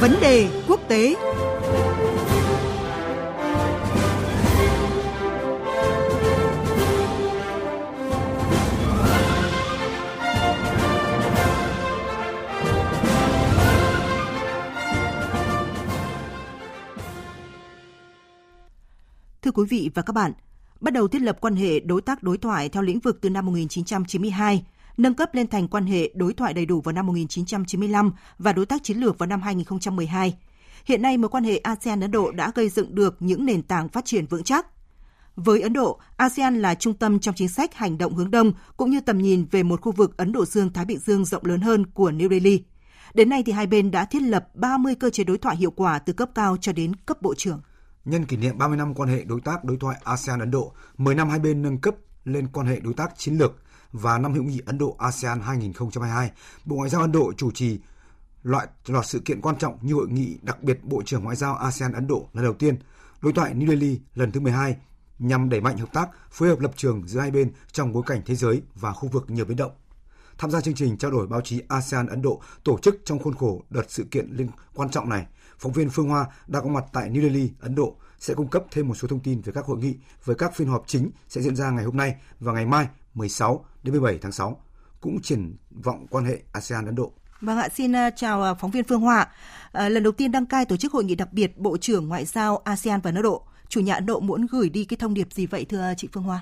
Vấn đề quốc tế. Thưa quý vị và các bạn, bắt đầu thiết lập quan hệ đối tác đối thoại theo lĩnh vực từ năm 1992, nâng cấp lên thành quan hệ đối thoại đầy đủ vào năm 1995 và đối tác chiến lược vào năm 2012. Hiện nay, mối quan hệ ASEAN-Ấn Độ đã gây dựng được những nền tảng phát triển vững chắc. Với Ấn Độ, ASEAN là trung tâm trong chính sách hành động hướng đông cũng như tầm nhìn về một khu vực Ấn Độ Dương-Thái Bình Dương rộng lớn hơn của New Delhi. Đến nay thì hai bên đã thiết lập 30 cơ chế đối thoại hiệu quả từ cấp cao cho đến cấp bộ trưởng. Nhân kỷ niệm 30 năm quan hệ đối tác đối thoại ASEAN-Ấn Độ, 10 năm hai bên nâng cấp lên quan hệ đối tác chiến lược và năm hữu nghị Ấn Độ ASEAN 2022, Bộ Ngoại giao Ấn Độ chủ trì loại loạt sự kiện quan trọng như hội nghị đặc biệt Bộ trưởng Ngoại giao ASEAN Ấn Độ lần đầu tiên, đối thoại New Delhi lần thứ 12 nhằm đẩy mạnh hợp tác, phối hợp lập trường giữa hai bên trong bối cảnh thế giới và khu vực nhiều biến động. Tham gia chương trình trao đổi báo chí ASEAN Ấn Độ tổ chức trong khuôn khổ đợt sự kiện liên quan trọng này, phóng viên Phương Hoa đã có mặt tại New Delhi, Ấn Độ sẽ cung cấp thêm một số thông tin về các hội nghị với các phiên họp chính sẽ diễn ra ngày hôm nay và ngày mai 16 đến 17 tháng 6, cũng triển vọng quan hệ ASEAN Ấn Độ. Vâng ạ, xin ờ, chào ờ, phóng viên Phương Hoa. Ờ, lần đầu tiên đăng cai tổ chức hội nghị đặc biệt Bộ trưởng Ngoại giao ASEAN và Ấn Độ. Chủ nhà Ấn Độ muốn gửi đi cái thông điệp gì vậy thưa chị Phương Hoa?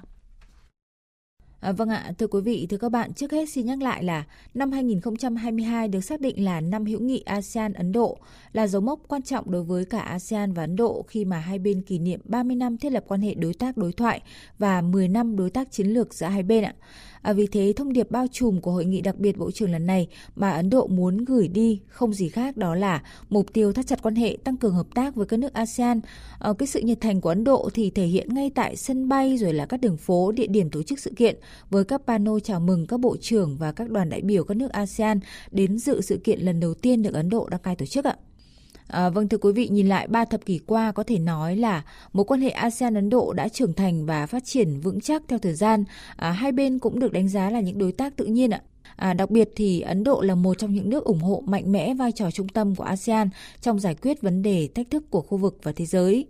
À, vâng ạ, thưa quý vị, thưa các bạn, trước hết xin nhắc lại là năm 2022 được xác định là năm hữu nghị ASEAN-Ấn Độ, là dấu mốc quan trọng đối với cả ASEAN và Ấn Độ khi mà hai bên kỷ niệm 30 năm thiết lập quan hệ đối tác đối thoại và 10 năm đối tác chiến lược giữa hai bên ạ. À, vì thế, thông điệp bao trùm của hội nghị đặc biệt Bộ trưởng lần này mà Ấn Độ muốn gửi đi không gì khác đó là mục tiêu thắt chặt quan hệ, tăng cường hợp tác với các nước ASEAN. À, cái sự nhiệt thành của Ấn Độ thì thể hiện ngay tại sân bay rồi là các đường phố, địa điểm tổ chức sự kiện với các pano chào mừng các bộ trưởng và các đoàn đại biểu các nước ASEAN đến dự sự kiện lần đầu tiên được Ấn Độ đăng cai tổ chức ạ. À, vâng thưa quý vị, nhìn lại ba thập kỷ qua có thể nói là mối quan hệ ASEAN-Ấn Độ đã trưởng thành và phát triển vững chắc theo thời gian. À, hai bên cũng được đánh giá là những đối tác tự nhiên ạ. À, đặc biệt thì Ấn Độ là một trong những nước ủng hộ mạnh mẽ vai trò trung tâm của ASEAN trong giải quyết vấn đề thách thức của khu vực và thế giới.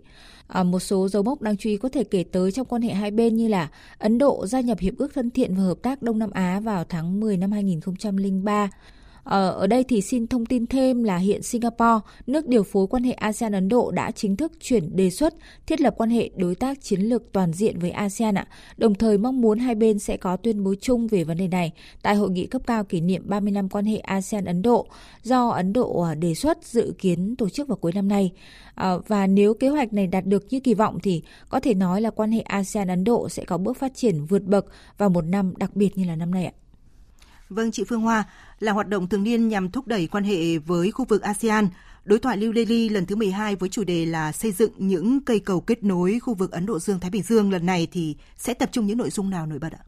À, một số dấu mốc đáng chú ý có thể kể tới trong quan hệ hai bên như là Ấn Độ gia nhập Hiệp ước thân thiện và hợp tác Đông Nam Á vào tháng 10 năm 2003, Ờ, ở đây thì xin thông tin thêm là hiện Singapore, nước điều phối quan hệ ASEAN-Ấn Độ đã chính thức chuyển đề xuất thiết lập quan hệ đối tác chiến lược toàn diện với ASEAN ạ. Đồng thời mong muốn hai bên sẽ có tuyên bố chung về vấn đề này tại hội nghị cấp cao kỷ niệm 30 năm quan hệ ASEAN-Ấn Độ do Ấn Độ à, đề xuất dự kiến tổ chức vào cuối năm nay. Ờ, và nếu kế hoạch này đạt được như kỳ vọng thì có thể nói là quan hệ ASEAN-Ấn Độ sẽ có bước phát triển vượt bậc vào một năm đặc biệt như là năm nay ạ. Vâng, chị Phương Hoa, là hoạt động thường niên nhằm thúc đẩy quan hệ với khu vực ASEAN. Đối thoại New Delhi lần thứ 12 với chủ đề là xây dựng những cây cầu kết nối khu vực Ấn Độ Dương-Thái Bình Dương lần này thì sẽ tập trung những nội dung nào nổi bật ạ?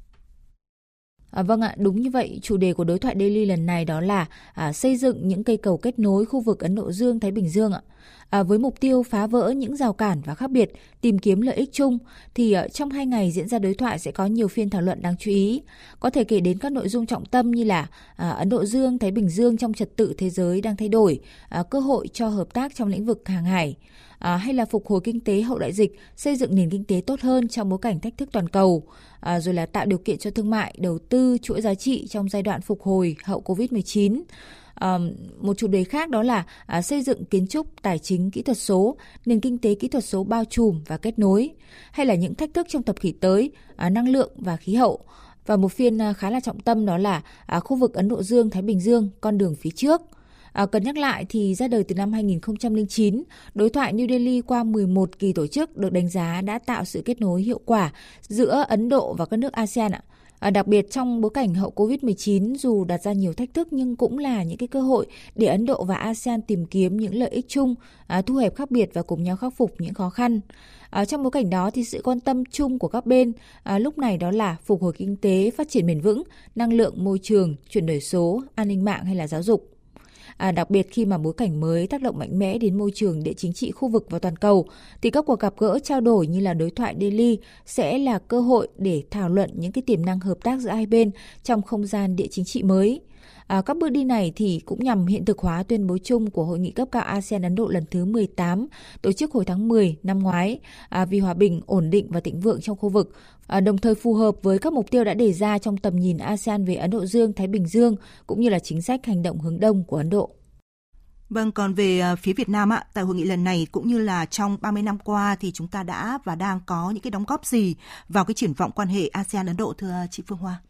À, vâng ạ, đúng như vậy. Chủ đề của đối thoại Delhi lần này đó là à, xây dựng những cây cầu kết nối khu vực Ấn Độ Dương Thái Bình Dương ạ. À, với mục tiêu phá vỡ những rào cản và khác biệt, tìm kiếm lợi ích chung, thì uh, trong hai ngày diễn ra đối thoại sẽ có nhiều phiên thảo luận đáng chú ý. Có thể kể đến các nội dung trọng tâm như là à, Ấn Độ Dương, Thái Bình Dương trong trật tự thế giới đang thay đổi, à, cơ hội cho hợp tác trong lĩnh vực hàng hải, à, hay là phục hồi kinh tế hậu đại dịch, xây dựng nền kinh tế tốt hơn trong bối cảnh thách thức toàn cầu, à, rồi là tạo điều kiện cho thương mại, đầu tư, chuỗi giá trị trong giai đoạn phục hồi hậu Covid-19. Một chủ đề khác đó là à, xây dựng kiến trúc tài chính kỹ thuật số, nền kinh tế kỹ thuật số bao trùm và kết nối, hay là những thách thức trong thập kỷ tới, à, năng lượng và khí hậu. Và một phiên à, khá là trọng tâm đó là khu vực Ấn Độ Dương, Thái Bình Dương, con đường phía trước – À, cần nhắc lại thì ra đời từ năm 2009, đối thoại New Delhi qua 11 kỳ tổ chức được đánh giá đã tạo sự kết nối hiệu quả giữa Ấn Độ và các nước ASEAN ạ. À, đặc biệt trong bối cảnh hậu Covid-19 dù đặt ra nhiều thách thức nhưng cũng là những cái cơ hội để Ấn Độ và ASEAN tìm kiếm những lợi ích chung, à, thu hẹp khác biệt và cùng nhau khắc phục những khó khăn. À, trong bối cảnh đó thì sự quan tâm chung của các bên à, lúc này đó là phục hồi kinh tế, phát triển bền vững, năng lượng, môi trường, chuyển đổi số, an ninh mạng hay là giáo dục. À, đặc biệt khi mà bối cảnh mới tác động mạnh mẽ đến môi trường địa chính trị khu vực và toàn cầu, thì các cuộc gặp gỡ trao đổi như là đối thoại Delhi sẽ là cơ hội để thảo luận những cái tiềm năng hợp tác giữa hai bên trong không gian địa chính trị mới. À, các bước đi này thì cũng nhằm hiện thực hóa tuyên bố chung của Hội nghị cấp cao ASEAN Ấn Độ lần thứ 18 tổ chức hồi tháng 10 năm ngoái à, vì hòa bình, ổn định và thịnh vượng trong khu vực, à, đồng thời phù hợp với các mục tiêu đã đề ra trong tầm nhìn ASEAN về Ấn Độ Dương, Thái Bình Dương cũng như là chính sách hành động hướng đông của Ấn Độ. Vâng, còn về à, phía Việt Nam ạ, tại hội nghị lần này cũng như là trong 30 năm qua thì chúng ta đã và đang có những cái đóng góp gì vào cái triển vọng quan hệ ASEAN Ấn Độ thưa chị Phương Hoa?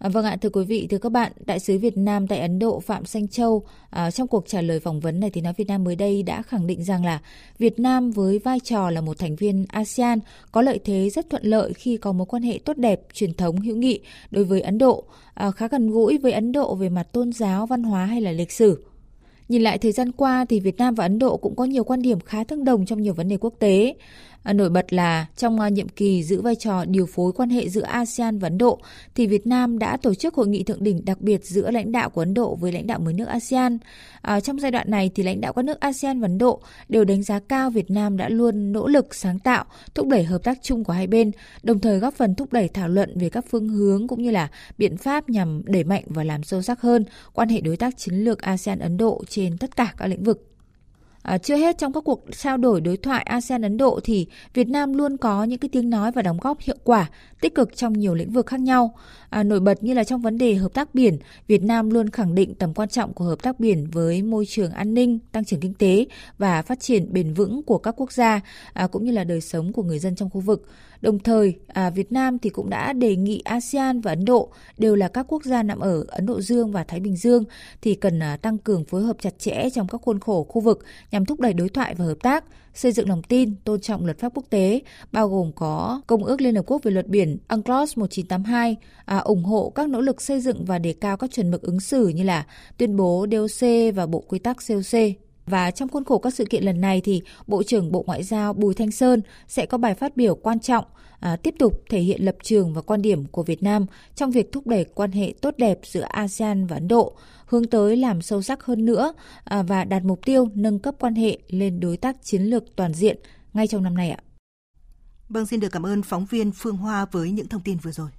À, vâng ạ, thưa quý vị, thưa các bạn, Đại sứ Việt Nam tại Ấn Độ Phạm Sanh Châu à, trong cuộc trả lời phỏng vấn này thì nói Việt Nam mới đây đã khẳng định rằng là Việt Nam với vai trò là một thành viên ASEAN có lợi thế rất thuận lợi khi có mối quan hệ tốt đẹp, truyền thống hữu nghị đối với Ấn Độ, à, khá gần gũi với Ấn Độ về mặt tôn giáo, văn hóa hay là lịch sử. Nhìn lại thời gian qua thì Việt Nam và Ấn Độ cũng có nhiều quan điểm khá tương đồng trong nhiều vấn đề quốc tế. Ờ, nổi bật là trong ờ, nhiệm kỳ giữ vai trò điều phối quan hệ giữa ASEAN và Ấn Độ thì Việt Nam đã tổ chức hội nghị thượng đỉnh đặc biệt giữa lãnh đạo của Ấn Độ với lãnh đạo mới nước ASEAN. À, trong giai đoạn này thì lãnh đạo các nước ASEAN và Ấn Độ đều đánh giá cao Việt Nam đã luôn nỗ lực sáng tạo, thúc đẩy hợp tác chung của hai bên, đồng thời góp phần thúc đẩy thảo luận về các phương hướng cũng như là biện pháp nhằm đẩy mạnh và làm sâu sắc hơn quan hệ đối tác chiến lược ASEAN Ấn Độ trên tất cả các lĩnh vực. À, chưa hết trong các cuộc trao đổi đối thoại ASEAN Ấn Độ thì Việt Nam luôn có những cái tiếng nói và đóng góp hiệu quả tích cực trong nhiều lĩnh vực khác nhau. À, nổi bật như là trong vấn đề hợp tác biển, Việt Nam luôn khẳng định tầm quan trọng của hợp tác biển với môi trường an ninh, tăng trưởng kinh tế và phát triển bền vững của các quốc gia à, cũng như là đời sống của người dân trong khu vực. Đồng thời, à, Việt Nam thì cũng đã đề nghị ASEAN và Ấn Độ đều là các quốc gia nằm ở Ấn Độ Dương và Thái Bình Dương thì cần à, tăng cường phối hợp chặt chẽ trong các khuôn khổ khu vực nhằm thúc đẩy đối thoại và hợp tác, xây dựng lòng tin, tôn trọng luật pháp quốc tế, bao gồm có Công ước Liên Hợp Quốc về luật biển UNCLOS 1982, à, ủng hộ các nỗ lực xây dựng và đề cao các chuẩn mực ứng xử như là tuyên bố DOC và Bộ Quy tắc COC. Và trong khuôn khổ các sự kiện lần này thì Bộ trưởng Bộ Ngoại giao Bùi Thanh Sơn sẽ có bài phát biểu quan trọng à, tiếp tục thể hiện lập trường và quan điểm của Việt Nam trong việc thúc đẩy quan hệ tốt đẹp giữa ASEAN và Ấn Độ, hướng tới làm sâu sắc hơn nữa à, và đạt mục tiêu nâng cấp quan hệ lên đối tác chiến lược toàn diện ngay trong năm nay ạ. Vâng, xin được cảm ơn phóng viên Phương Hoa với những thông tin vừa rồi.